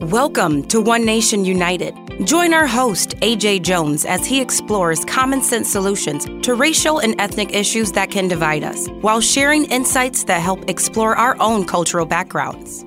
Welcome to One Nation United. Join our host, AJ Jones, as he explores common sense solutions to racial and ethnic issues that can divide us, while sharing insights that help explore our own cultural backgrounds.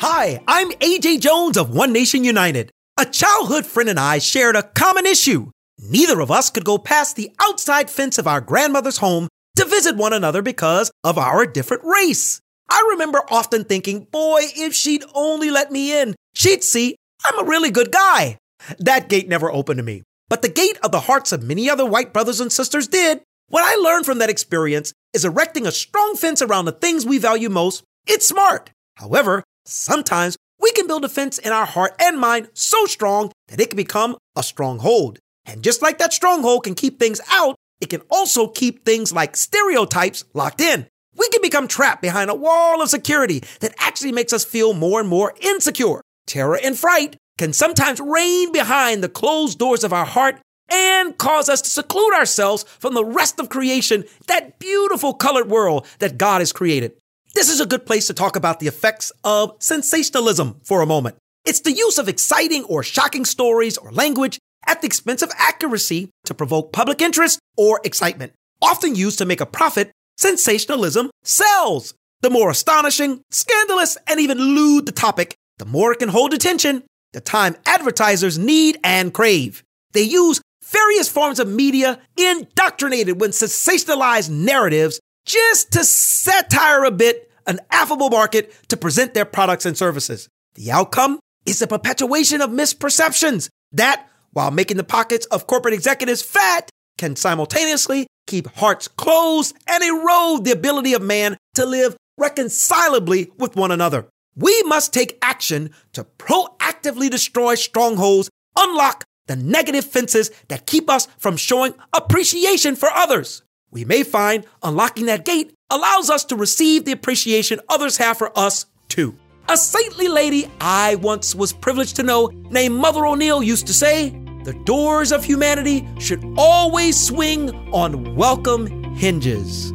Hi, I'm AJ Jones of One Nation United. A childhood friend and I shared a common issue. Neither of us could go past the outside fence of our grandmother's home to visit one another because of our different race. I remember often thinking, boy, if she'd only let me in, she'd see I'm a really good guy. That gate never opened to me, but the gate of the hearts of many other white brothers and sisters did. What I learned from that experience is erecting a strong fence around the things we value most. It's smart. However, sometimes we can build a fence in our heart and mind so strong that it can become a stronghold. And just like that stronghold can keep things out, it can also keep things like stereotypes locked in. We can become trapped behind a wall of security that actually makes us feel more and more insecure. Terror and fright can sometimes reign behind the closed doors of our heart and cause us to seclude ourselves from the rest of creation, that beautiful colored world that God has created. This is a good place to talk about the effects of sensationalism for a moment. It's the use of exciting or shocking stories or language at the expense of accuracy to provoke public interest or excitement. Often used to make a profit, sensationalism sells. The more astonishing, scandalous, and even lewd the topic, the more it can hold attention, the time advertisers need and crave. They use various forms of media indoctrinated with sensationalized narratives just to satire a bit an affable market to present their products and services. The outcome is the perpetuation of misperceptions that, while making the pockets of corporate executives fat, can simultaneously keep hearts closed and erode the ability of man to live reconcilably with one another. We must take action to proactively destroy strongholds, unlock the negative fences that keep us from showing appreciation for others. We may find unlocking that gate allows us to receive the appreciation others have for us too. A saintly lady I once was privileged to know, named Mother O'Neill, used to say, The doors of humanity should always swing on welcome hinges.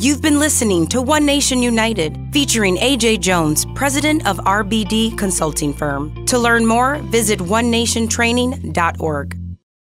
You've been listening to One Nation United, featuring AJ Jones, president of RBD Consulting Firm. To learn more, visit onenationtraining.org.